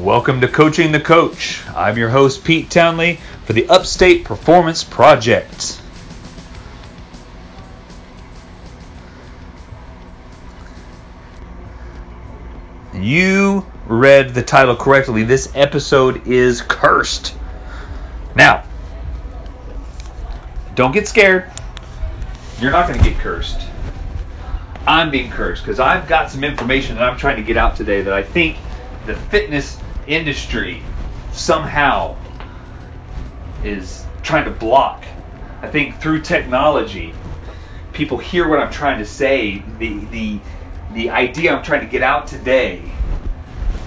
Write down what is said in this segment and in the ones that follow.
Welcome to Coaching the Coach. I'm your host, Pete Townley, for the Upstate Performance Project. You read the title correctly. This episode is cursed. Now, don't get scared. You're not going to get cursed. I'm being cursed because I've got some information that I'm trying to get out today that I think the fitness industry somehow is trying to block. I think through technology, people hear what I'm trying to say, the the the idea I'm trying to get out today,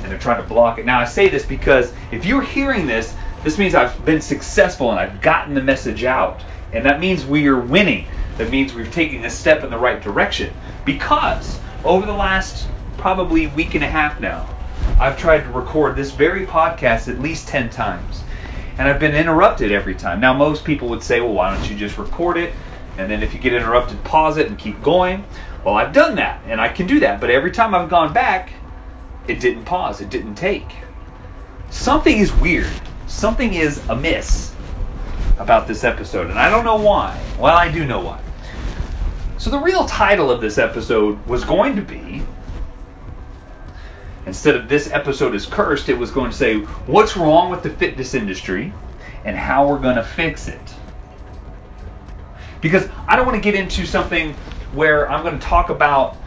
and they're trying to block it. Now I say this because if you're hearing this, this means I've been successful and I've gotten the message out, and that means we are winning. That means we're taking a step in the right direction. Because over the last probably week and a half now, I've tried to record this very podcast at least 10 times. And I've been interrupted every time. Now, most people would say, well, why don't you just record it? And then if you get interrupted, pause it and keep going. Well, I've done that, and I can do that. But every time I've gone back, it didn't pause, it didn't take. Something is weird. Something is amiss about this episode, and I don't know why. Well, I do know why. So, the real title of this episode was going to be instead of this episode is cursed, it was going to say what's wrong with the fitness industry and how we're going to fix it. Because I don't want to get into something where I'm going to talk about,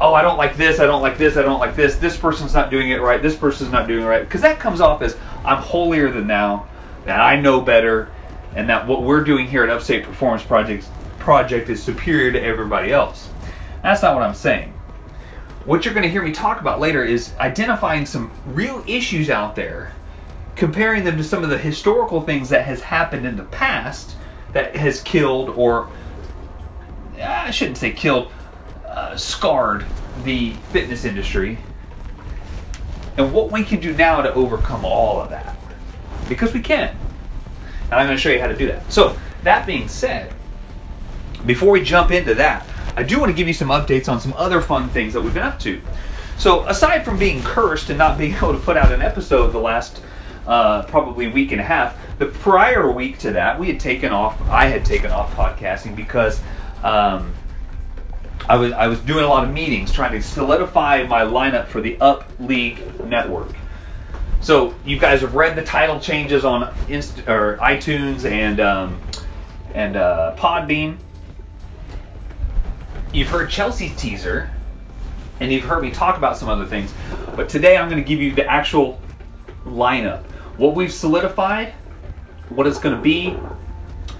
oh, I don't like this, I don't like this, I don't like this, this person's not doing it right, this person's not doing it right. Because that comes off as I'm holier than thou, that I know better, and that what we're doing here at Upstate Performance Projects Project is superior to everybody else. That's not what I'm saying what you're going to hear me talk about later is identifying some real issues out there, comparing them to some of the historical things that has happened in the past that has killed or I shouldn't say killed, uh, scarred the fitness industry, and what we can do now to overcome all of that. Because we can. And I'm going to show you how to do that. So, that being said, before we jump into that, I do want to give you some updates on some other fun things that we've been up to. So, aside from being cursed and not being able to put out an episode the last uh, probably week and a half, the prior week to that, we had taken off. I had taken off podcasting because um, I was I was doing a lot of meetings trying to solidify my lineup for the Up League network. So you guys have read the title changes on Inst- or iTunes and um, and uh, Podbean you've heard Chelsea's teaser, and you've heard me talk about some other things, but today I'm going to give you the actual lineup, what we've solidified, what it's going to be,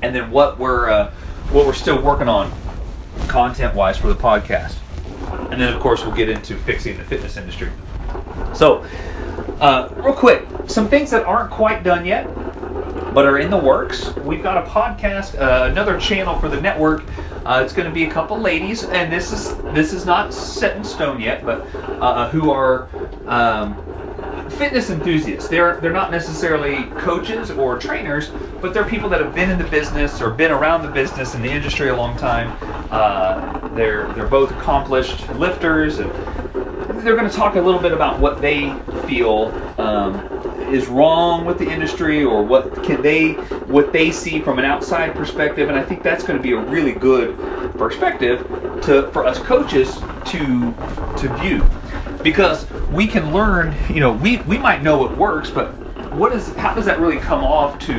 and then what we're uh, what we're still working on content-wise for the podcast. And then of course we'll get into fixing the fitness industry. So, uh, real quick, some things that aren't quite done yet but are in the works. We've got a podcast, uh, another channel for the network. Uh, it's going to be a couple ladies, and this is this is not set in stone yet, but uh, who are um, fitness enthusiasts. They're they're not necessarily coaches or trainers, but they're people that have been in the business or been around the business in the industry a long time. Uh, they're they're both accomplished lifters, and they're going to talk a little bit about what they feel um, is wrong with the industry or what can they what they see from an outside perspective and I think that's going to be a really good perspective to for us coaches to to view. Because we can learn you know we we might know what works but what is how does that really come off to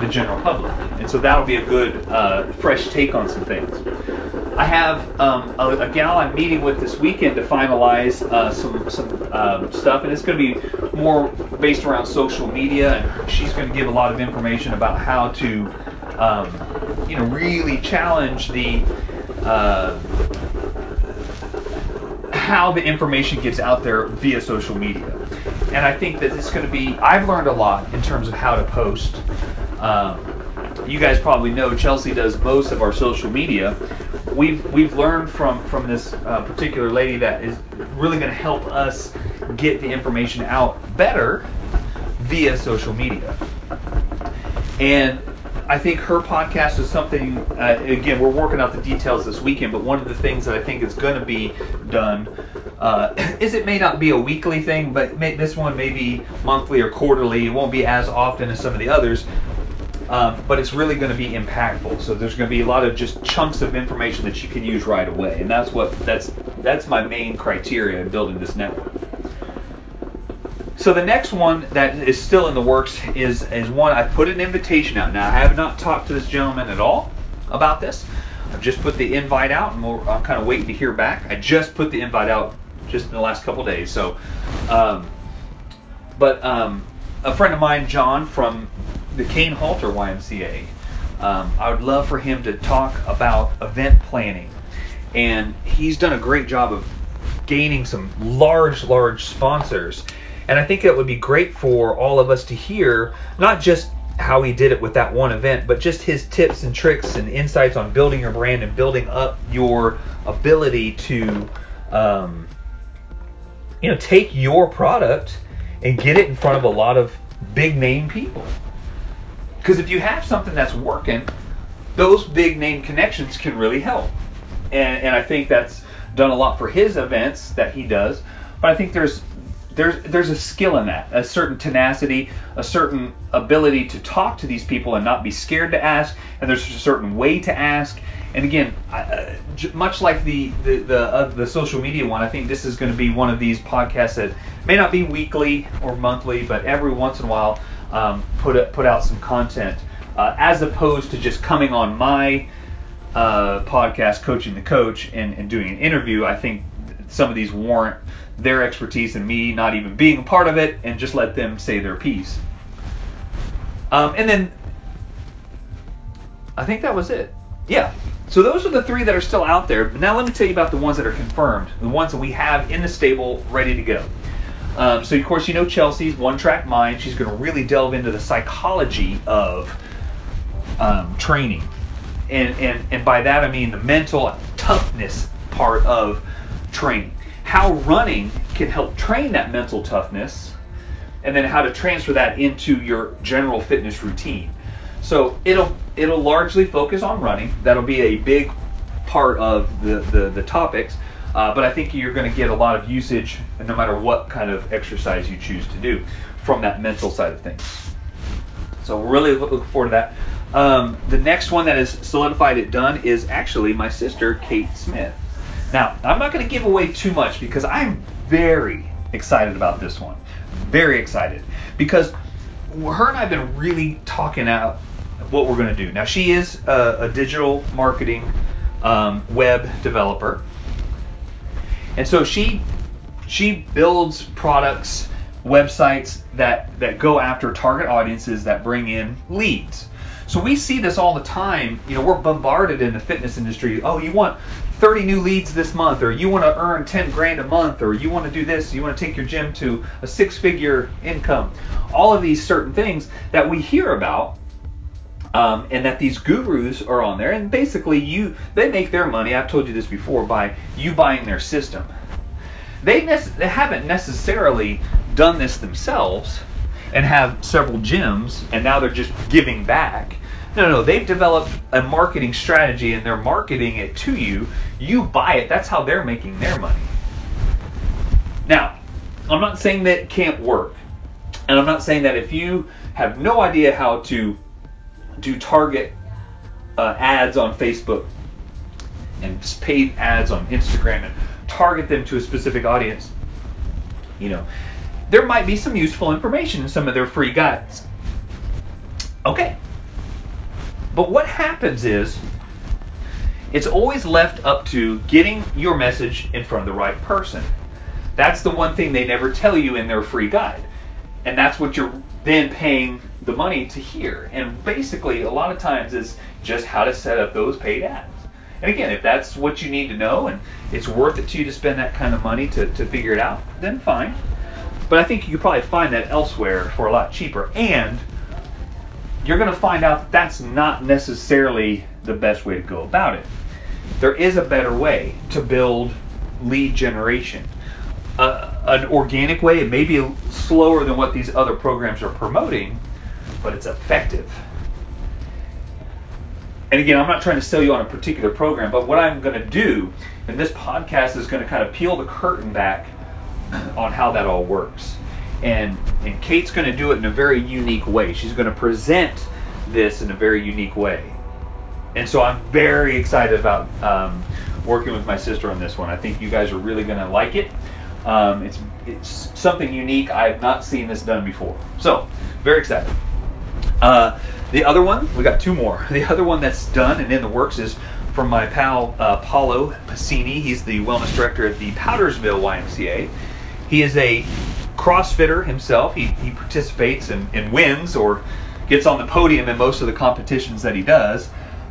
the general public and so that'll be a good uh, fresh take on some things I have um, a, a, gal I'm meeting with this weekend to finalize uh, some some um, stuff, and it's going to be more based around social media, and she's going to give a lot of information about how to, um, you know, really challenge the. Uh, how the information gets out there via social media. And I think that it's going to be, I've learned a lot in terms of how to post. Um, you guys probably know Chelsea does most of our social media. We've we've learned from from this uh, particular lady that is really going to help us get the information out better via social media. And I think her podcast is something. Uh, again, we're working out the details this weekend, but one of the things that I think is going to be done uh, is it may not be a weekly thing, but may, this one may be monthly or quarterly. It won't be as often as some of the others, um, but it's really going to be impactful. So there's going to be a lot of just chunks of information that you can use right away, and that's what that's that's my main criteria in building this network. So the next one that is still in the works is is one I put an invitation out. Now I have not talked to this gentleman at all about this. I've just put the invite out, and I'm kind of waiting to hear back. I just put the invite out just in the last couple days. So, um, but um, a friend of mine, John from the Caine Halter YMCA, um, I would love for him to talk about event planning, and he's done a great job of gaining some large, large sponsors. And I think it would be great for all of us to hear, not just how he did it with that one event, but just his tips and tricks and insights on building your brand and building up your ability to, um, you know, take your product and get it in front of a lot of big name people. Because if you have something that's working, those big name connections can really help. And, and I think that's done a lot for his events that he does. But I think there's there's there's a skill in that, a certain tenacity, a certain ability to talk to these people and not be scared to ask, and there's a certain way to ask. And again, uh, much like the the the, uh, the, social media one, I think this is going to be one of these podcasts that may not be weekly or monthly, but every once in a while um, put a, put out some content, uh, as opposed to just coming on my uh, podcast, coaching the coach, and, and doing an interview. I think some of these warrant their expertise and me not even being a part of it and just let them say their piece. Um, and then I think that was it. Yeah. So those are the three that are still out there. But now let me tell you about the ones that are confirmed, the ones that we have in the stable ready to go. Um, so of course you know Chelsea's One Track Mind. She's going to really delve into the psychology of um, training, and, and and by that I mean the mental toughness part of training how running can help train that mental toughness, and then how to transfer that into your general fitness routine. So it'll it'll largely focus on running. That'll be a big part of the the, the topics. Uh, but I think you're going to get a lot of usage, no matter what kind of exercise you choose to do, from that mental side of things. So we're really looking forward to that. Um, the next one that is solidified it done is actually my sister Kate Smith. Now, I'm not going to give away too much because I'm very excited about this one. Very excited. Because her and I have been really talking out what we're going to do. Now, she is a, a digital marketing um, web developer. And so she she builds products, websites that that go after target audiences that bring in leads. So we see this all the time. You know, we're bombarded in the fitness industry. Oh, you want 30 new leads this month, or you want to earn 10 grand a month, or you want to do this, you want to take your gym to a six figure income. All of these certain things that we hear about. Um, and that these gurus are on there, and basically you they make their money. I've told you this before by you buying their system. They, they haven't necessarily done this themselves and have several gyms, and now they're just giving back. No, no, they've developed a marketing strategy and they're marketing it to you. You buy it. That's how they're making their money. Now, I'm not saying that it can't work. And I'm not saying that if you have no idea how to do target uh, ads on Facebook and paid ads on Instagram and target them to a specific audience, you know, there might be some useful information in some of their free guides. Okay, but what happens is it's always left up to getting your message in front of the right person. That's the one thing they never tell you in their free guide. And that's what you're then paying the money to hear. And basically, a lot of times is just how to set up those paid ads. And again, if that's what you need to know and it's worth it to you to spend that kind of money to, to figure it out, then fine. But I think you could probably find that elsewhere for a lot cheaper. And you're going to find out that that's not necessarily the best way to go about it. There is a better way to build lead generation. Uh, an organic way, it may be slower than what these other programs are promoting, but it's effective. and again, I'm not trying to sell you on a particular program, but what I'm going to do, and this podcast is going to kind of peel the curtain back on how that all works. And and Kate's going to do it in a very unique way. She's going to present this in a very unique way. And so I'm very excited about um, working with my sister on this one. I think you guys are really going to like it. Um, it's it's something unique. I have not seen this done before. So very excited. Uh, the other one, we got two more. The other one that's done and in the works is from my pal uh, Paulo Pacini. He's the wellness director at the Powdersville YMCA. He is a CrossFitter himself. He, he participates and, and wins or gets on the podium in most of the competitions that he does.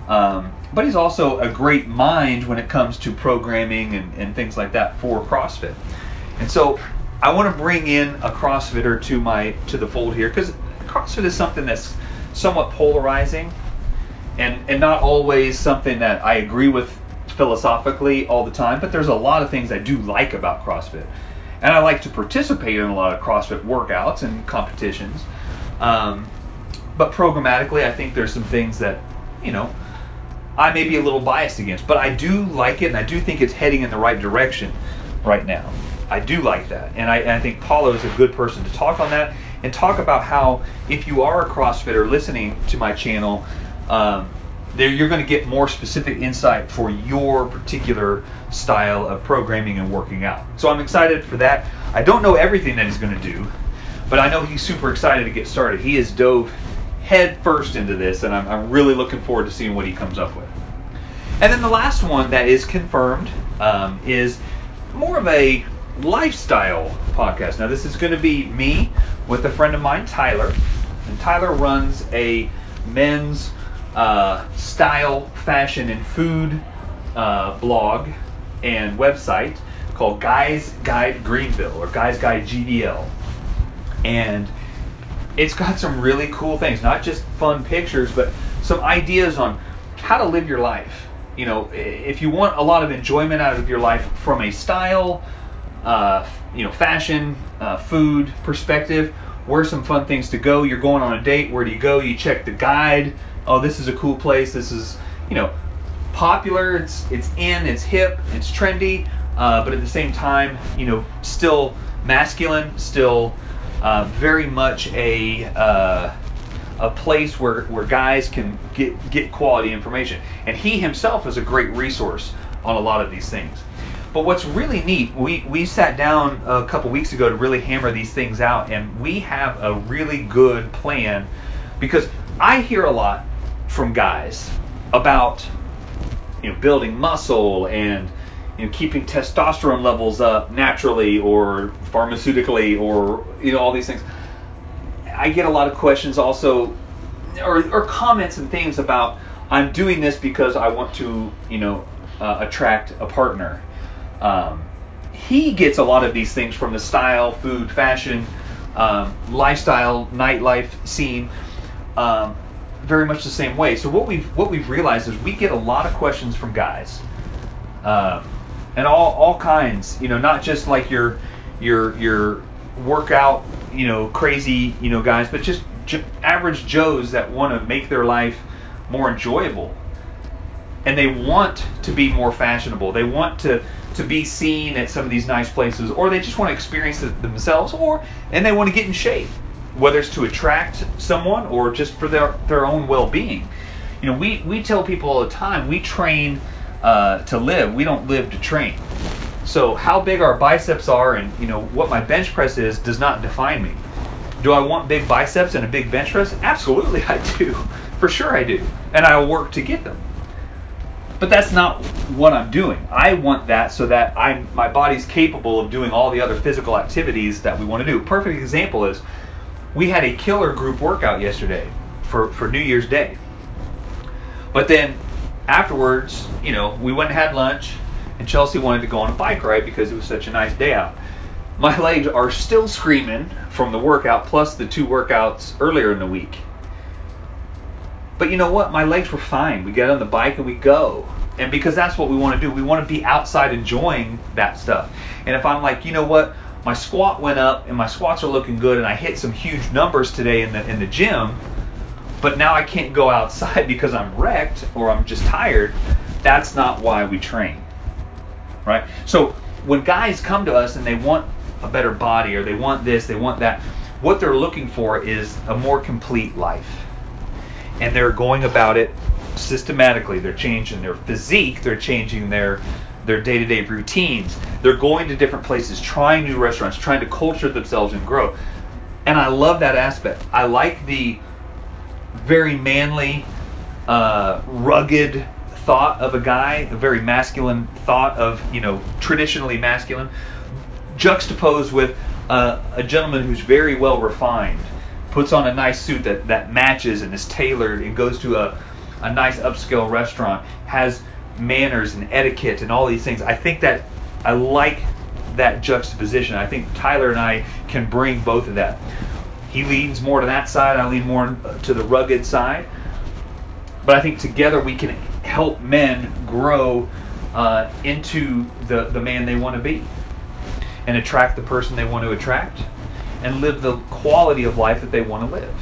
Um, but he's also a great mind when it comes to programming and, and things like that for CrossFit. And so I want to bring in a CrossFitter to my to the fold here because CrossFit is something that's somewhat polarizing and and not always something that I agree with philosophically all the time. But there's a lot of things I do like about CrossFit, and I like to participate in a lot of CrossFit workouts and competitions. Um, but programmatically, I think there's some things that you know I may be a little biased against, but I do like it, and I do think it's heading in the right direction right now. I do like that, and I, and I think Paulo is a good person to talk on that and talk about how if you are a CrossFitter listening to my channel, um, there you're going to get more specific insight for your particular style of programming and working out. So I'm excited for that. I don't know everything that he's going to do, but I know he's super excited to get started. He has dove head first into this, and I'm, I'm really looking forward to seeing what he comes up with. And then the last one that is confirmed um, is more of a lifestyle podcast. Now, this is going to be me with a friend of mine, Tyler. And Tyler runs a men's uh, style, fashion, and food uh, blog and website called Guys Guide Greenville or Guys Guide GVL. And it's got some really cool things, not just fun pictures, but some ideas on how to live your life. You know, if you want a lot of enjoyment out of your life from a style, uh, you know, fashion, uh, food perspective, where's some fun things to go? You're going on a date. Where do you go? You check the guide. Oh, this is a cool place. This is, you know, popular. It's it's in. It's hip. It's trendy. Uh, but at the same time, you know, still masculine. Still uh, very much a uh, a place where, where guys can get get quality information. And he himself is a great resource on a lot of these things. But what's really neat, we, we sat down a couple weeks ago to really hammer these things out, and we have a really good plan because I hear a lot from guys about you know building muscle and you know, keeping testosterone levels up naturally or pharmaceutically or you know all these things. I get a lot of questions also or, or comments and things about I'm doing this because I want to you know uh, attract a partner. Um, he gets a lot of these things from the style, food, fashion, um, lifestyle, nightlife scene. Um, very much the same way. So what we've what we've realized is we get a lot of questions from guys. Um, and all all kinds. You know, not just like your your your workout, you know, crazy, you know, guys, but just j- average Joes that want to make their life more enjoyable. And they want to be more fashionable. They want to to be seen at some of these nice places, or they just want to experience it themselves, or and they want to get in shape, whether it's to attract someone or just for their their own well-being. You know, we we tell people all the time we train uh, to live. We don't live to train. So how big our biceps are and you know what my bench press is does not define me. Do I want big biceps and a big bench press? Absolutely, I do. For sure, I do, and I'll work to get them. But that's not what I'm doing. I want that so that I'm my body's capable of doing all the other physical activities that we want to do. Perfect example is we had a killer group workout yesterday for for New Year's Day. But then afterwards, you know, we went and had lunch, and Chelsea wanted to go on a bike ride because it was such a nice day out. My legs are still screaming from the workout plus the two workouts earlier in the week. But you know what? My legs were fine. We get on the bike and we go. And because that's what we want to do, we want to be outside enjoying that stuff. And if I'm like, you know what? My squat went up and my squats are looking good and I hit some huge numbers today in the in the gym, but now I can't go outside because I'm wrecked or I'm just tired. That's not why we train. Right? So when guys come to us and they want a better body or they want this, they want that, what they're looking for is a more complete life. And they're going about it systematically. They're changing their physique, they're changing their their day-to-day routines. They're going to different places, trying new restaurants, trying to culture themselves and grow. And I love that aspect. I like the very manly, uh, rugged thought of a guy, a very masculine thought of, you know, traditionally masculine, juxtaposed with uh, a gentleman who's very well refined, puts on a nice suit that, that matches and is tailored and goes to a, a nice upscale restaurant, has manners and etiquette and all these things. I think that I like that juxtaposition. I think Tyler and I can bring both of that. He leans more to that side, I lean more to the rugged side. But I think together we can help men grow uh, into the, the man they want to be and attract the person they want to attract and live the quality of life that they want to live.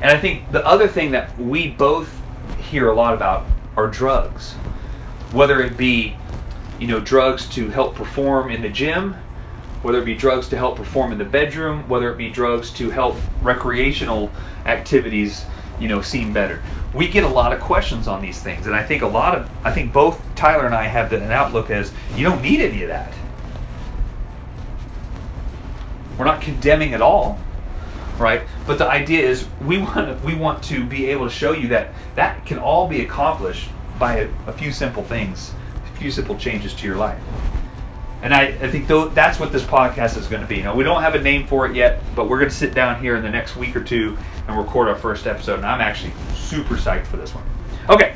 And I think the other thing that we both hear a lot about are drugs. Whether it be, you know, drugs to help perform in the gym, whether it be drugs to help perform in the bedroom, whether it be drugs to help recreational activities, you know, seem better. We get a lot of questions on these things, and I think a lot of, I think both Tyler and I have an outlook as you don't need any of that. We're not condemning at all, right? But the idea is we want we want to be able to show you that that can all be accomplished by a, a few simple things, a few simple changes to your life. And I, I think th- that's what this podcast is going to be. Now, we don't have a name for it yet, but we're going to sit down here in the next week or two and record our first episode. And I'm actually super psyched for this one. Okay,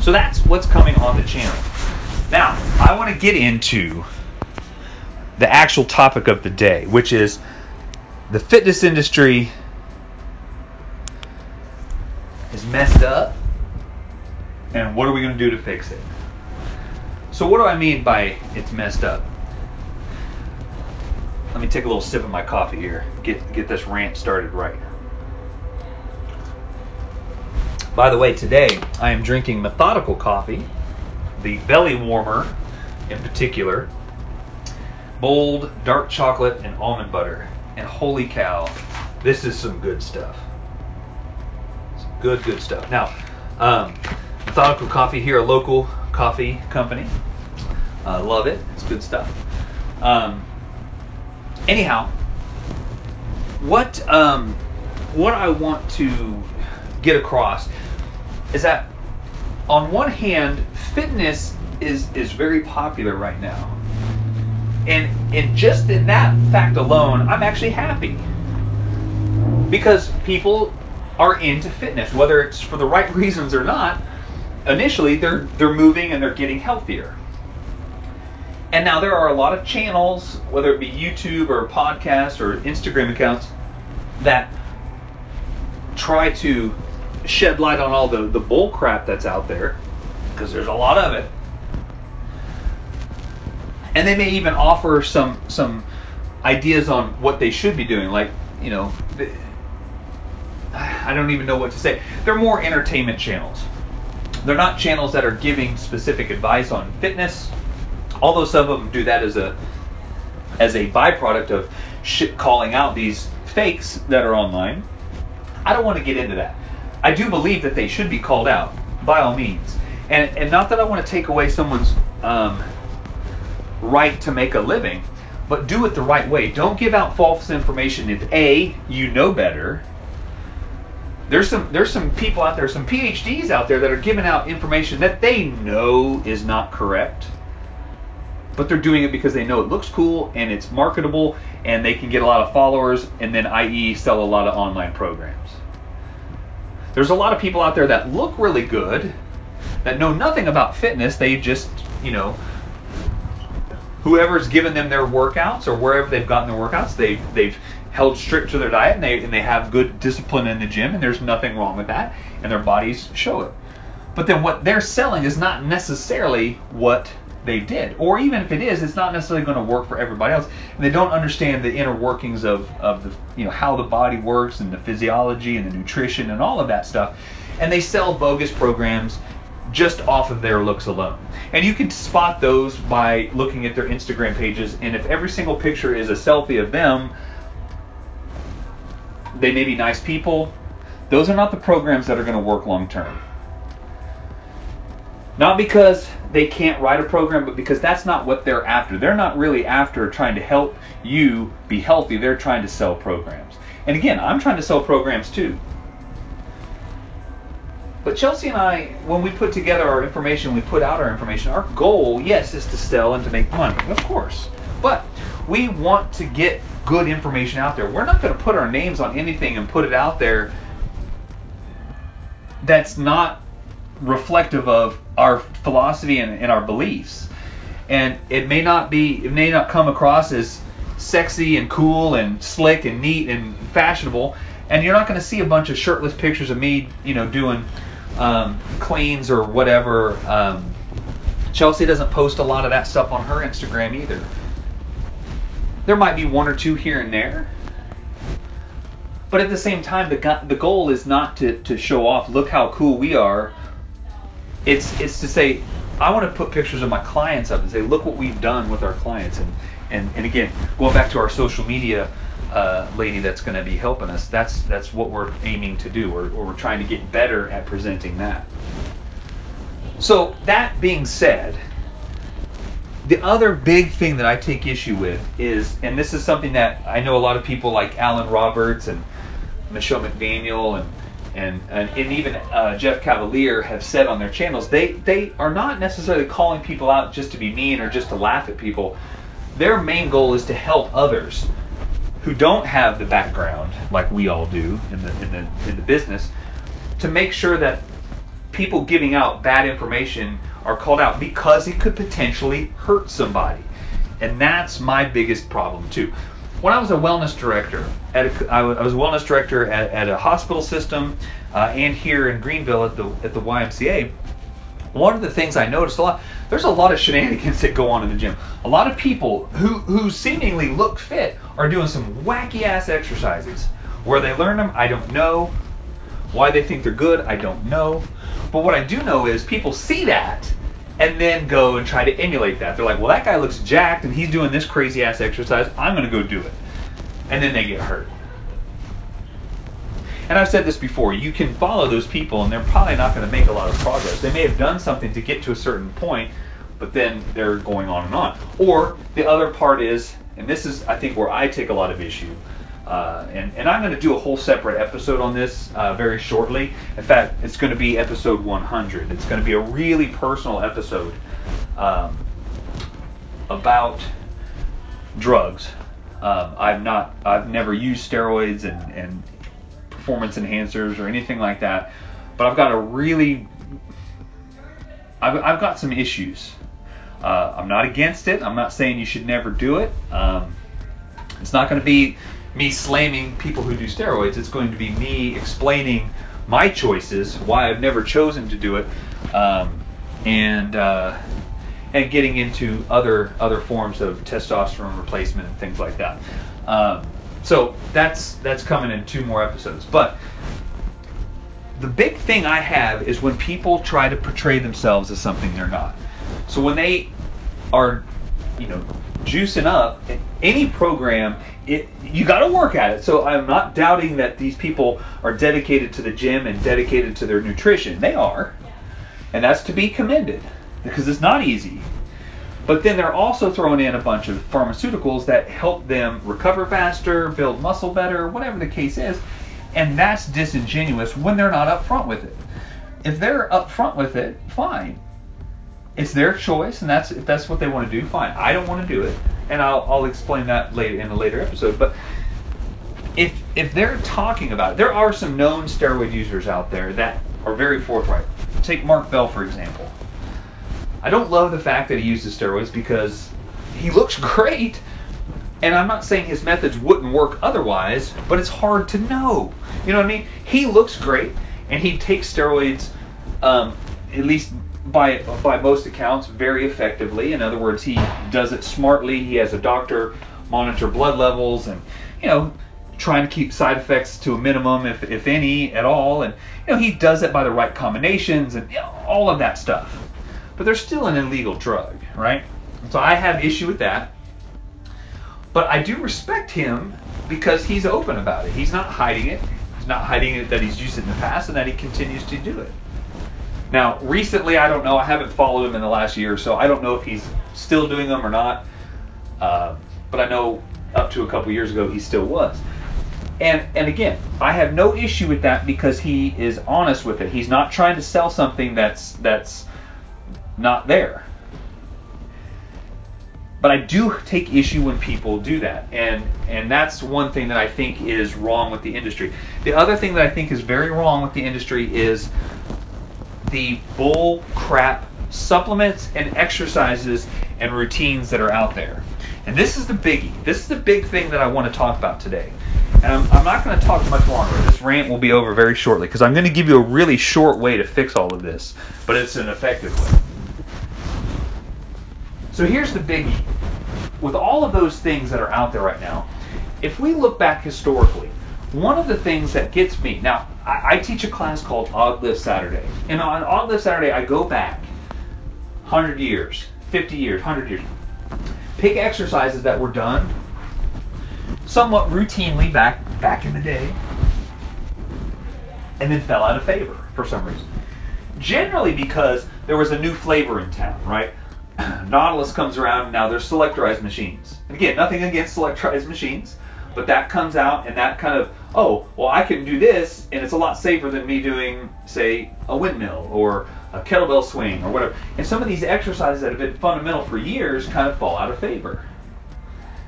so that's what's coming on the channel. Now, I want to get into the actual topic of the day, which is the fitness industry is messed up, and what are we going to do to fix it? So, what do I mean by it's messed up? Let me take a little sip of my coffee here. Get get this rant started right. By the way, today I am drinking methodical coffee, the belly warmer in particular, bold dark chocolate and almond butter. And holy cow, this is some good stuff. Some good, good stuff. Now, um, Methodical Coffee here, a local coffee company. Uh, love it. It's good stuff. Um, anyhow, what um, what I want to get across is that on one hand, fitness is is very popular right now. And and just in that fact alone, I'm actually happy. Because people are into fitness, whether it's for the right reasons or not. Initially, they're they're moving and they're getting healthier. And now there are a lot of channels, whether it be YouTube or podcasts or Instagram accounts, that try to shed light on all the, the bull crap that's out there, because there's a lot of it and they may even offer some some ideas on what they should be doing. Like you know, I don't even know what to say. They're more entertainment channels. They're not channels that are giving specific advice on fitness. Although some of them do that as a as a byproduct of shit calling out these fakes that are online. I don't want to get into that. I do believe that they should be called out by all means, and and not that I want to take away someone's um, right to make a living, but do it the right way. Don't give out false information if A, you know better. There's some there's some people out there, some PhDs out there that are giving out information that they know is not correct. But they're doing it because they know it looks cool and it's marketable and they can get a lot of followers and then i.e. sell a lot of online programs. There's a lot of people out there that look really good, that know nothing about fitness, they just, you know, whoever's given them their workouts or wherever they've gotten their workouts, they've they've held strict to their diet and they and they have good discipline in the gym and there's nothing wrong with that and their bodies show it. But then what they're selling is not necessarily what they did. Or even if it is, it's not necessarily going to work for everybody else. And they don't understand the inner workings of, of the, you know, how the body works and the physiology and the nutrition and all of that stuff. And they sell bogus programs just off of their looks alone. And you can spot those by looking at their Instagram pages. And if every single picture is a selfie of them, they may be nice people. Those are not the programs that are going to work long term. Not because they can't write a program, but because that's not what they're after. They're not really after trying to help you be healthy. They're trying to sell programs. And again, I'm trying to sell programs too. But Chelsea and I, when we put together our information, we put out our information, our goal, yes, is to sell and to make money, of course. But we want to get good information out there. We're not going to put our names on anything and put it out there that's not reflective of our philosophy and, and, our beliefs. And it may not be, it may not come across as sexy and cool and slick and neat and fashionable. And you're not going to see a bunch of shirtless pictures of me, you know, doing um, or whatever. Um, Chelsea doesn't post a lot of that stuff on her Instagram either. There might be one or two here and there. But at the same time, the, the goal is not to, to show off, look how cool we are. It's, it's to say, I want to put pictures of my clients up and say, look what we've done with our clients. And, and, and again, going back to our social media uh, lady that's going to be helping us, that's, that's what we're aiming to do, or, or we're trying to get better at presenting that. So, that being said, the other big thing that I take issue with is, and this is something that I know a lot of people like Alan Roberts and Michelle McDaniel and and, and, and even uh, Jeff Cavaliere have said on their channels, they, they are not necessarily calling people out just to be mean or just to laugh at people. Their main goal is to help others who don't have the background like we all do in the, in the, in the business to make sure that people giving out bad information are called out because it could potentially hurt somebody. And that's my biggest problem too. When I was a wellness director, at a, I was a wellness director at, at a hospital system uh, and here in Greenville at the at the YMCA. One of the things I noticed a lot, there's a lot of shenanigans that go on in the gym. A lot of people who who seemingly look fit are doing some wacky ass exercises. Where they learn them, I don't know. Why they think they're good, I don't know. But what I do know is people see that and then go and try to emulate that. They're like, well, that guy looks jacked and he's doing this crazy ass exercise. I'm going to go do it. And then they get hurt. And I've said this before you can follow those people and they're probably not going to make a lot of progress. They may have done something to get to a certain point, but then they're going on and on. Or the other part is, and this is, I think, where I take a lot of issue uh, and, and I'm going to do a whole separate episode on this uh, very shortly. In fact, it's going to be episode 100. It's going to be a really personal episode um, about drugs. Um, I've not, I've never used steroids and, and performance enhancers or anything like that, but I've got a really, I've, I've got some issues. Uh, I'm not against it. I'm not saying you should never do it. Um, it's not going to be me slamming people who do steroids. It's going to be me explaining my choices, why I've never chosen to do it, um, and uh, and getting into other other forms of testosterone replacement and things like that. Um, so that's that's coming in two more episodes. But the big thing I have is when people try to portray themselves as something they're not. So when they are, you know, juicing up any program it, you got to work at it so i'm not doubting that these people are dedicated to the gym and dedicated to their nutrition they are and that's to be commended because it's not easy but then they're also throwing in a bunch of pharmaceuticals that help them recover faster build muscle better whatever the case is and that's disingenuous when they're not upfront with it if they're upfront with it fine it's their choice, and that's if that's what they want to do, fine. I don't want to do it, and I'll, I'll explain that later in a later episode. But if if they're talking about it, there are some known steroid users out there that are very forthright. Take Mark Bell for example. I don't love the fact that he uses steroids because he looks great, and I'm not saying his methods wouldn't work otherwise, but it's hard to know. You know what I mean? He looks great, and he takes steroids um, at least by by most accounts very effectively. In other words, he does it smartly. He has a doctor monitor blood levels and you know trying to keep side effects to a minimum if if any at all. And you know he does it by the right combinations and you know, all of that stuff. But they're still an illegal drug, right? So I have issue with that. But I do respect him because he's open about it. He's not hiding it. He's not hiding it that he's used it in the past and that he continues to do it. Now, recently, I don't know. I haven't followed him in the last year, so I don't know if he's still doing them or not. Uh, but I know up to a couple years ago he still was. And and again, I have no issue with that because he is honest with it. He's not trying to sell something that's that's not there. But I do take issue when people do that. And and that's one thing that I think is wrong with the industry. The other thing that I think is very wrong with the industry is the bull crap supplements and exercises and routines that are out there. And this is the biggie. This is the big thing that I want to talk about today. And I'm, I'm not going to talk much longer. This rant will be over very shortly because I'm going to give you a really short way to fix all of this, but it's an effective way. So here's the biggie. With all of those things that are out there right now, if we look back historically, one of the things that gets me now, I, I teach a class called Odd Lift Saturday, and on Odd Lift Saturday, I go back 100 years, 50 years, 100 years, pick exercises that were done somewhat routinely back back in the day, and then fell out of favor for some reason. Generally because there was a new flavor in town, right? Nautilus comes around now there's selectorized machines. And again, nothing against selectorized machines, but that comes out and that kind of, oh, well, I can do this and it's a lot safer than me doing, say, a windmill or a kettlebell swing or whatever. And some of these exercises that have been fundamental for years kind of fall out of favor.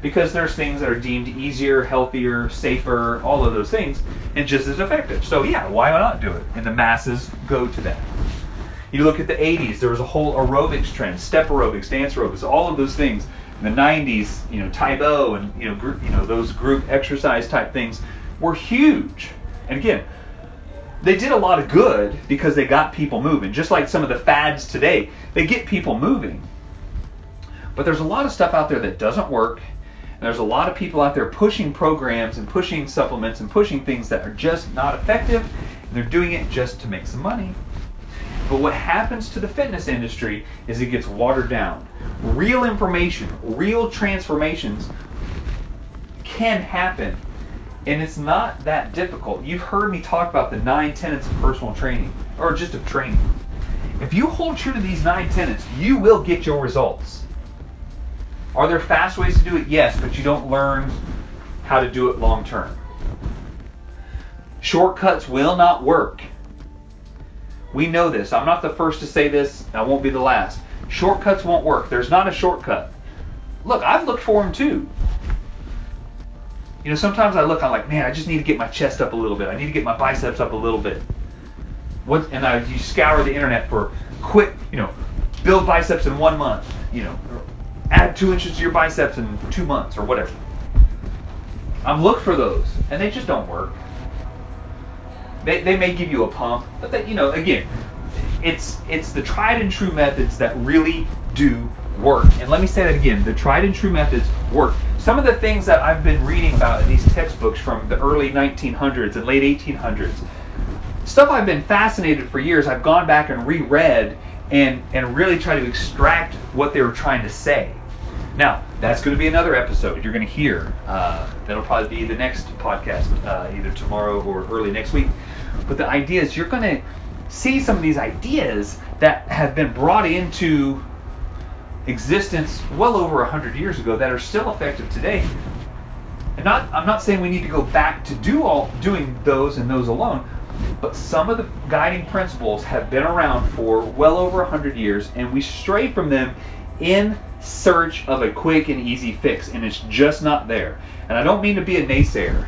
Because there's things that are deemed easier, healthier, safer, all of those things, and just as effective. So yeah, why not do it? And the masses go to that. You look at the 80s, there was a whole aerobics trend, step aerobics, dance aerobics, all of those things. In the 90s, you know, Tae Bo and you know, group, you know, those group exercise type things were huge. And again, they did a lot of good because they got people moving. Just like some of the fads today, they get people moving. But there's a lot of stuff out there that doesn't work. And there's a lot of people out there pushing programs and pushing supplements and pushing things that are just not effective. And they're doing it just to make some money. But what happens to the fitness industry is it gets watered down. Real information, real transformations can happen and it's not that difficult. You've heard me talk about the nine tenets of personal training, or just of training. If you hold true to these nine tenets, you will get your results. Are there fast ways to do it? Yes, but you don't learn how to do it long term. Shortcuts will not work. We know this. I'm not the first to say this. I won't be the last. Shortcuts won't work. There's not a shortcut. Look, I've looked for them too. You know, sometimes I look, I'm like, man, I just need to get my chest up a little bit. I need to get my biceps up a little bit. What? And I you scour the internet for quick, you know, build biceps in one month. You know, add two inches to your biceps in two months or whatever. I'm look for those, and they just don't work. They, they may give you a pump, but you know, again, it's it's the tried and true methods that really do work. And let me say that again: the tried and true methods work some of the things that I've been reading about in these textbooks from the early 1900s and late 1800s, stuff I've been fascinated for years, I've gone back and reread and, and really try to extract what they were trying to say. Now, that's going to be another episode you're going to hear. Uh, that'll probably be the next podcast, uh, either tomorrow or early next week. But the idea is you're going to see some of these ideas that have been brought into existence well over 100 years ago that are still effective today. And not, I'm not saying we need to go back to do all doing those and those alone, but some of the guiding principles have been around for well over 100 years, and we stray from them in search of a quick and easy fix, and it's just not there. And I don't mean to be a naysayer,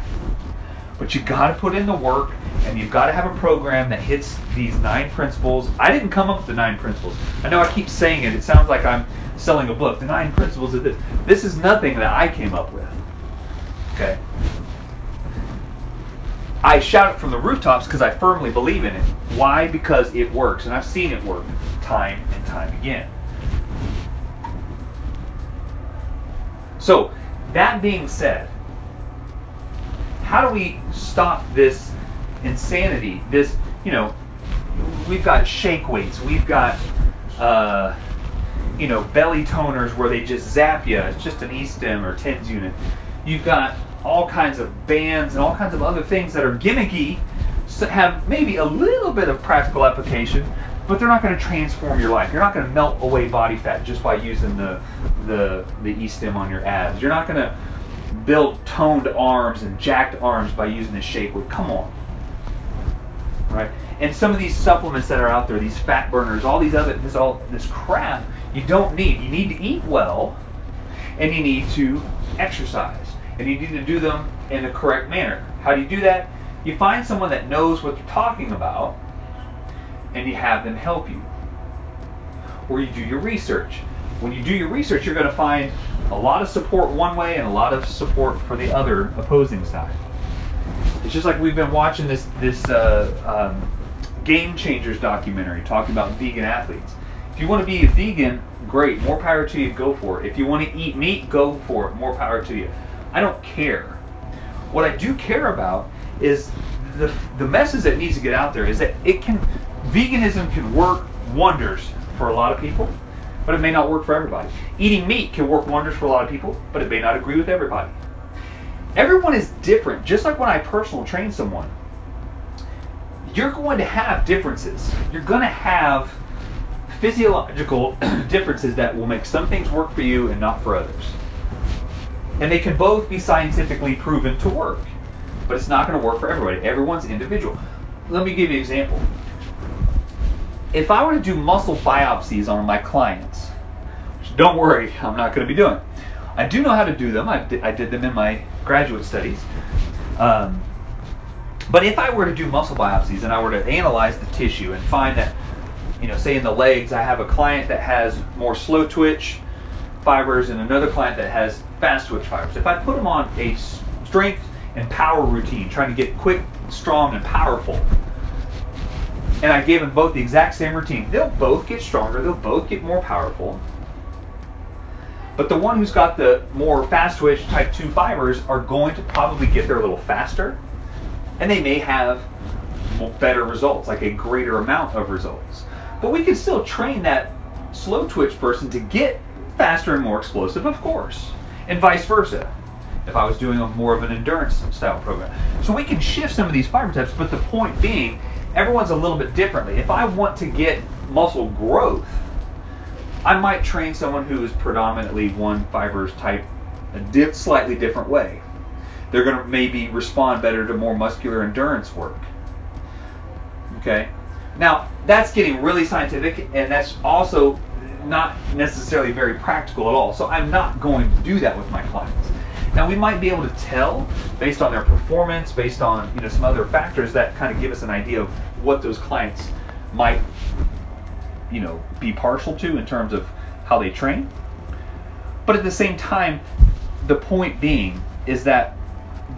but you got to put in the work, and you've got to have a program that hits these nine principles. I didn't come up with the nine principles. I know I keep saying it. It sounds like I'm selling a book. The nine principles of this. This is nothing that I came up with. Okay. I shout it from the rooftops because I firmly believe in it. Why? Because it works, and I've seen it work time and time again. So, that being said, how do we stop this insanity? This, you know, we've got shake weights, we've got, uh, you know, belly toners where they just zap you. It's just an E-stim or TENS unit. You've got all kinds of bands and all kinds of other things that are gimmicky, have maybe a little bit of practical application, but they're not going to transform your life. You're not going to melt away body fat just by using the the the E-stim on your abs. You're not going to build toned arms and jacked arms by using the shake weight. Come on, right? And some of these supplements that are out there, these fat burners, all these other this all this crap, you don't need. You need to eat well, and you need to exercise, and you need to do them in the correct manner. How do you do that? You find someone that knows what they're talking about and you have them help you. Or you do your research. When you do your research, you're going to find a lot of support one way and a lot of support for the other opposing side. It's just like we've been watching this this uh, um, Game Changers documentary talking about vegan athletes. If you want to be a vegan, great, more power to you, go for it. If you want to eat meat, go for it, more power to you. I don't care. What I do care about is the the message that needs to get out there is that it can veganism can work wonders for a lot of people, but it may not work for everybody. Eating meat can work wonders for a lot of people, but it may not agree with everybody. Everyone is different. Just like when I personal train someone, you're going to have differences. You're going to have physiological differences that will make some things work for you and not for others. And they can both be scientifically proven to work, but it's not going to work for everybody. Everyone's individual. Let me give you an example if I were to do muscle biopsies on my clients, don't worry, I'm not going to be doing. I do know how to do them. I did, I did them in my graduate studies. Um, but if I were to do muscle biopsies and I were to analyze the tissue and find that, you know, say in the legs, I have a client that has more slow twitch fibers and another client that has fast twitch fibers. If I put them on a strength and power routine, trying to get quick, strong, and powerful, and I gave them both the exact same routine, they'll both get stronger, they'll both get more powerful. But the one who's got the more fast twitch type 2 fibers are going to probably get there a little faster, and they may have better results, like a greater amount of results. But we can still train that slow twitch person to get faster and more explosive, of course, and vice versa. If I was doing a more of an endurance style program, so we can shift some of these fiber types. But the point being everyone's a little bit differently. If I want to get muscle growth, I might train someone who is predominantly one fibers type a dip, slightly different way. They're going to maybe respond better to more muscular endurance work. Okay? Now, that's getting really scientific, and that's also not necessarily very practical at all. So I'm not going to do that with my clients. Now we might be able to tell based on their performance, based on you know some other factors that kind of give us an idea of what those clients might you know be partial to in terms of how they train. But at the same time, the point being is that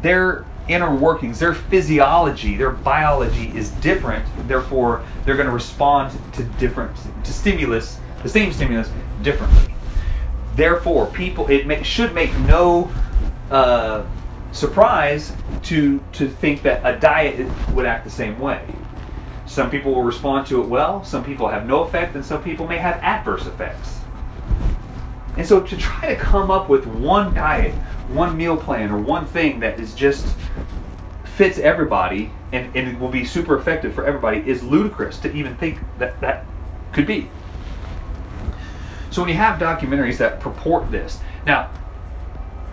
their inner workings, their physiology, their biology is different. Therefore, they're going to respond to different to stimulus, the same stimulus, differently. Therefore, people it should make no uh, surprise to to think that a diet would act the same way. Some people will respond to it well, some people have no effect, and some people may have adverse effects. And so to try to come up with one diet, one meal plan, or one thing that is just fits everybody and, and it will be super effective for everybody is ludicrous to even think that that could be. So when you have documentaries that purport this, now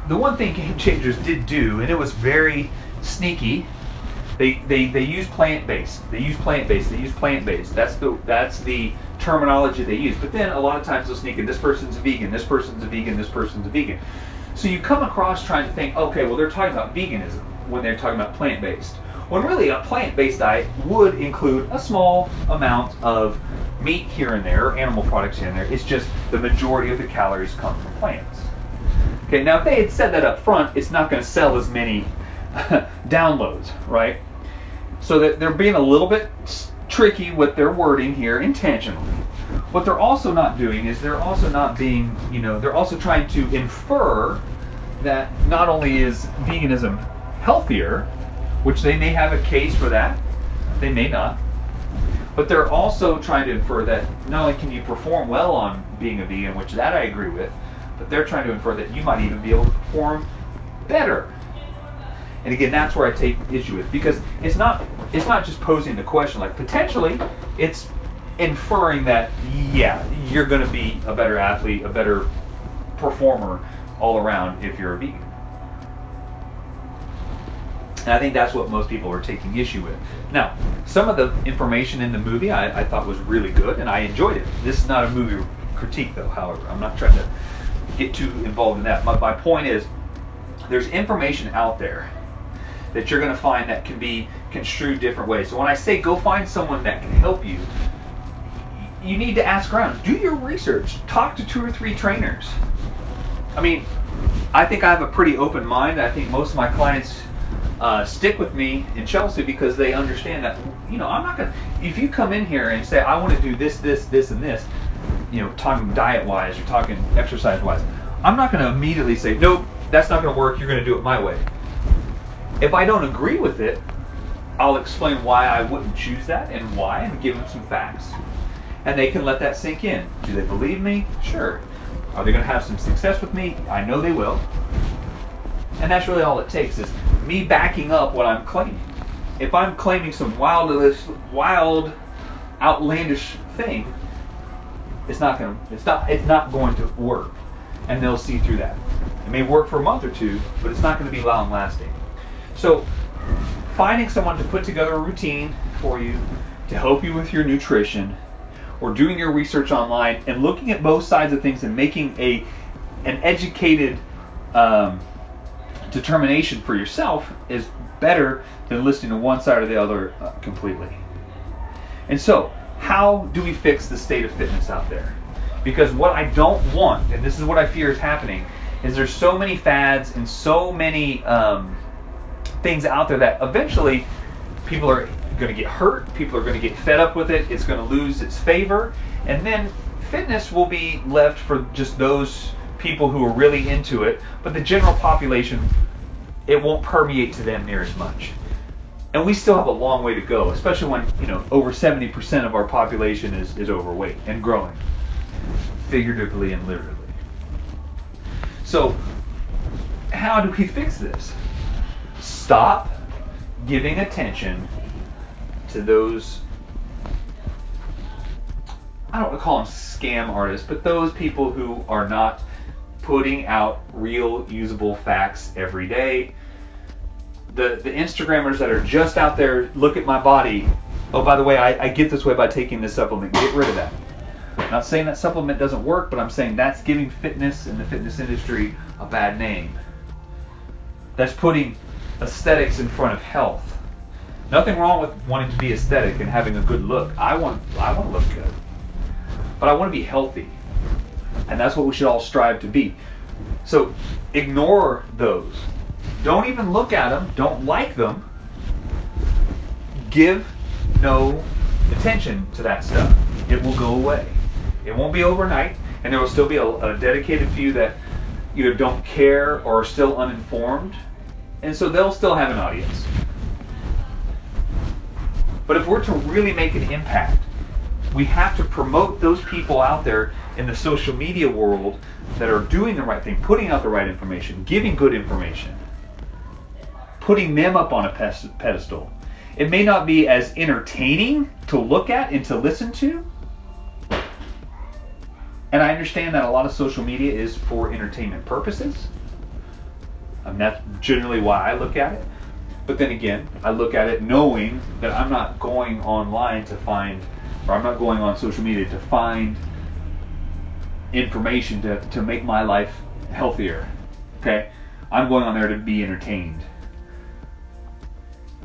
the one thing Game Changers did do, and it was very sneaky, they they, they use plant based. They use plant based. They use plant based. That's the that's the terminology they use. But then a lot of times they'll sneak in this person's a vegan, this person's a vegan, this person's a vegan. So you come across trying to think, okay, well they're talking about veganism when they're talking about plant based. When really a plant based diet would include a small amount of meat here and there, animal products here and there. It's just the majority of the calories come from plants. Okay, now if they had said that up front, it's not going to sell as many downloads, right? So that they're being a little bit tricky with their wording here intentionally. What they're also not doing is they're also not being, you know, they're also trying to infer that not only is veganism healthier, which they may have a case for that, they may not, but they're also trying to infer that not only can you perform well on being a vegan, which that I agree with, but they're trying to infer that you might even be able to perform better. And again, that's where I take issue with because it's not it's not just posing the question like potentially it's inferring that yeah you're going to be a better athlete, a better performer all around if you're a vegan. And I think that's what most people are taking issue with. Now, some of the information in the movie I, I thought was really good and I enjoyed it. This is not a movie critique though, however. I'm not trying to get too involved in that. But my point is there's information out there that you're going to find that can be construed different ways. So when I say go find someone that can help you, you need to ask around. Do your research. Talk to two or three trainers. I mean, I think I have a pretty open mind. I think most of my clients uh, stick with me in Chelsea because they understand that, you know, I'm not going to, if you come in here and say, I want to do this, this, this, and this, you know, talking diet wise you're talking exercise wise, I'm not going to immediately say, nope, that's not going to work. You're going to do it my way. If I don't agree with it, I'll explain why I wouldn't choose that and why and give them some facts. And they can let that sink in. Do they believe me? Sure. Are they going to have some success with me? I know they will. And that's really all it takes is me backing up what I'm claiming. If I'm claiming some wild, wild, outlandish thing, it's not going to it's not it's not going to work, and they'll see through that. It may work for a month or two, but it's not going to be long lasting. So, finding someone to put together a routine for you to help you with your nutrition, or doing your research online and looking at both sides of things and making a an educated um, determination for yourself is better than listening to one side or the other uh, completely. And so, how do we fix the state of fitness out there? Because what I don't want, and this is what I fear is happening, is there's so many fads and so many um, things out there that eventually people are going to get hurt, people are going to get fed up with it, it's going to lose its favor, and then fitness will be left for just those people who are really into it, but the general population, it won't permeate to them near as much. And we still have a long way to go, especially when, you know, over 70% of our population is, is overweight and growing, figuratively and literally. So, how do we fix this? Stop giving attention to those I don't want to call them scam artists, but those people who are not putting out real usable facts every day. The the Instagrammers that are just out there, look at my body. Oh, by the way, I, I get this way by taking this supplement. Get rid of that. I'm not saying that supplement doesn't work, but I'm saying that's giving fitness and the fitness industry a bad name. That's putting aesthetics in front of health. Nothing wrong with wanting to be aesthetic and having a good look. I want I want to look good. But I want to be healthy. And that's what we should all strive to be. So ignore those. Don't even look at them. Don't like them. Give no attention to that stuff. It will go away. It won't be overnight, and there will still be a, a dedicated few that either don't care or are still uninformed, and so they'll still have an audience. But if we're to really make an impact, we have to promote those people out there in the social media world that are doing the right thing, putting out the right information, giving good information, putting them up on a pedestal. It may not be as entertaining to look at and to listen to. And I understand that a lot of social media is for entertainment purposes. And that's generally why I look at it. But then again, I look at it knowing that I'm not going online to find, or I'm not going on social media to find information to, to make my life healthier. Okay? I'm going on there to be entertained.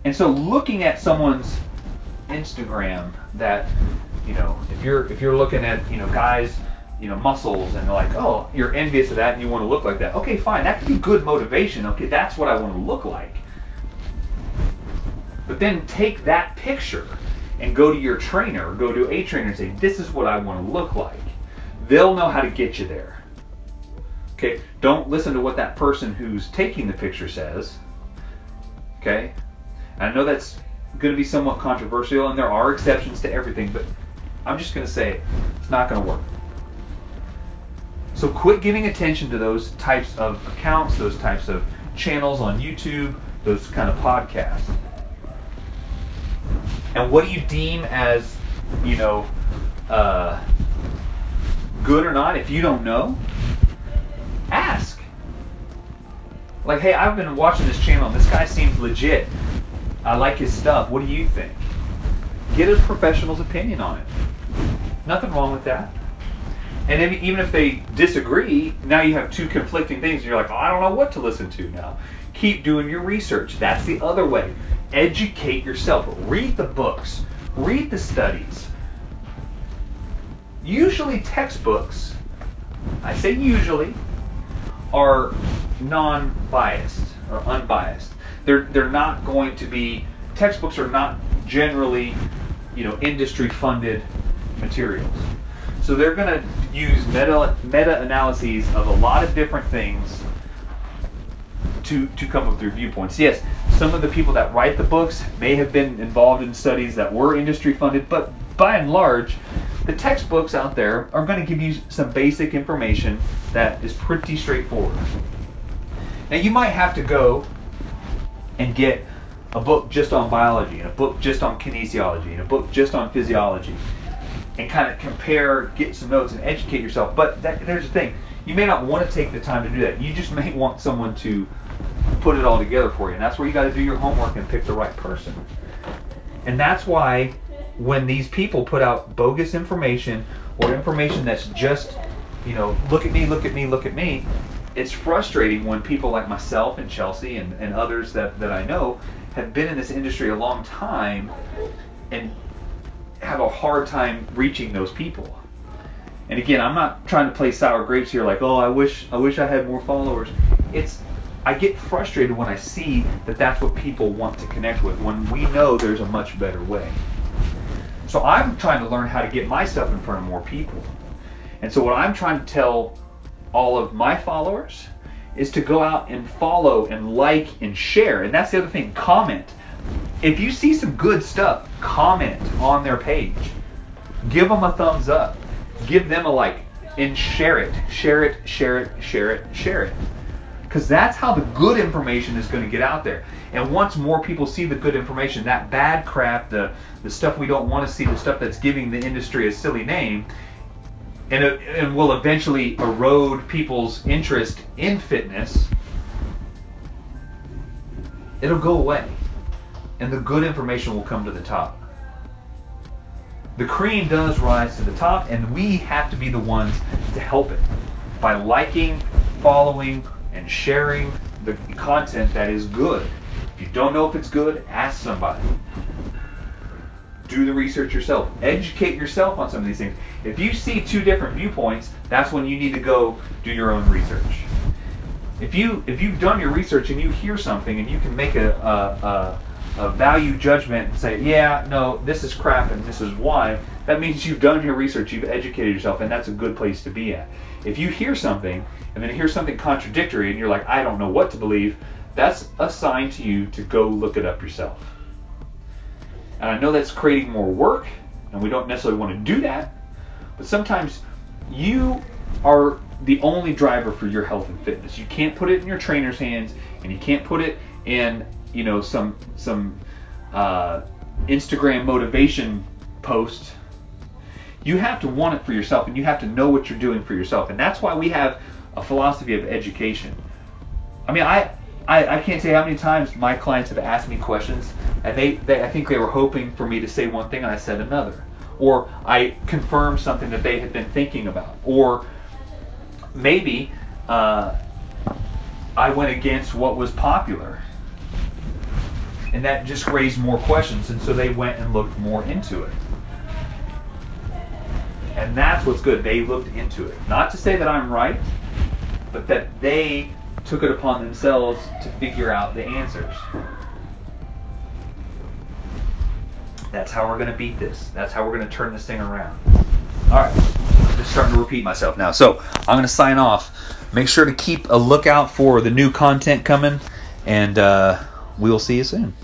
And so looking at someone's Instagram that, you know, if you're if you're looking at, you know, guys, you know, muscles and like, oh, you're envious of that and you want to look like that. Okay, fine. That could be good motivation. Okay, that's what I want to look like. But then take that picture and go to your trainer, go to a trainer and say, this is what I want to look like. They'll know how to get you there. Okay? Don't listen to what that person who's taking the picture says. Okay? I know that's going to be somewhat controversial and there are exceptions to everything, but I'm just going to say it's not going to work. So quit giving attention to those types of accounts, those types of channels on YouTube, those kind of podcasts. And what do you deem as, you know, uh, good or not? If you don't know, ask. Like, hey, I've been watching this channel this guy seems legit. I like his stuff. What do you think? Get a professional's opinion on it. Nothing wrong with that. And even if they disagree, now you have two conflicting things. And you're like, oh, I don't know what to listen to now. Keep doing your research. That's the other way. Educate yourself. Read the books. Read the studies. Usually, textbooks, I say usually, are non biased or unbiased. They're, they're not going to be, textbooks are not generally, you know, industry funded materials. So they're going to use meta meta analyses of a lot of different things to to come up with their viewpoints. Yes, some of the people that write the books may have been involved in studies that were industry funded, but by and large, the textbooks out there are going to give you some basic information that is pretty straightforward. Now you might have to go and get a book just on biology and a book just on kinesiology and a book just on physiology and kind of compare, get some notes, and educate yourself. But that, there's the thing: you may not want to take the time to do that. You just may want someone to put it all together for you, and that's where you got to do your homework and pick the right person. And that's why when these people put out bogus information or information that's just, you know, look at me, look at me, look at me, it's frustrating when people like myself and Chelsea and, and others that, that I know have been in this industry a long time and have a hard time reaching those people. And again, I'm not trying to play sour grapes here like, "Oh, I wish I wish I had more followers." It's I get frustrated when I see that that's what people want to connect with when we know there's a much better way. So I'm trying to learn how to get my stuff in front of more people. And so what I'm trying to tell all of my followers is to go out and follow and like and share. And that's the other thing, comment if you see some good stuff, comment on their page. Give them a thumbs up. Give them a like and share it. Share it, share it, share it, share it. Because that's how the good information is going to get out there. And once more people see the good information, that bad crap, the, the stuff we don't want to see, the stuff that's giving the industry a silly name, and, it, will eventually erode people's interest in fitness, it'll go away and the good information will come to the top. The cream does rise to the top, and we have to be the ones to help it by liking, following, and sharing the content that is good. If you don't know if it's good, ask somebody. Do the research yourself. Educate yourself on some of these things. If you see two different viewpoints, that's when you need to go do your own research. If you if you've done your research and you hear something and you can make a, a, a a value judgment and say, yeah, no, this is crap and this is why, that means you've done your research, you've educated yourself, and that's a good place to be at. If you hear something and then hear something contradictory and you're like, I don't know what to believe, that's a sign to you to go look it up yourself. And I know that's creating more work, and we don't necessarily want to do that, but sometimes you are the only driver for your health and fitness. You can't put it in your trainer's hands, and you can't put it in you know some some uh, Instagram motivation post. You have to want it for yourself, and you have to know what you're doing for yourself, and that's why we have a philosophy of education. I mean, I I, I can't say how many times my clients have asked me questions, and they, they I think they were hoping for me to say one thing, and I said another, or I confirmed something that they had been thinking about, or maybe uh, I went against what was popular and that just raised more questions, and so they went and looked more into it. And that's what's good. They looked into it. Not to say that I'm right, but that they took it upon themselves to figure out the answers. That's how we're going to beat this. That's how we're going to turn this thing around. All right. I'm just starting to repeat myself now. So I'm going to sign off. Make sure to keep a lookout for the new content coming, and uh, we will see you soon.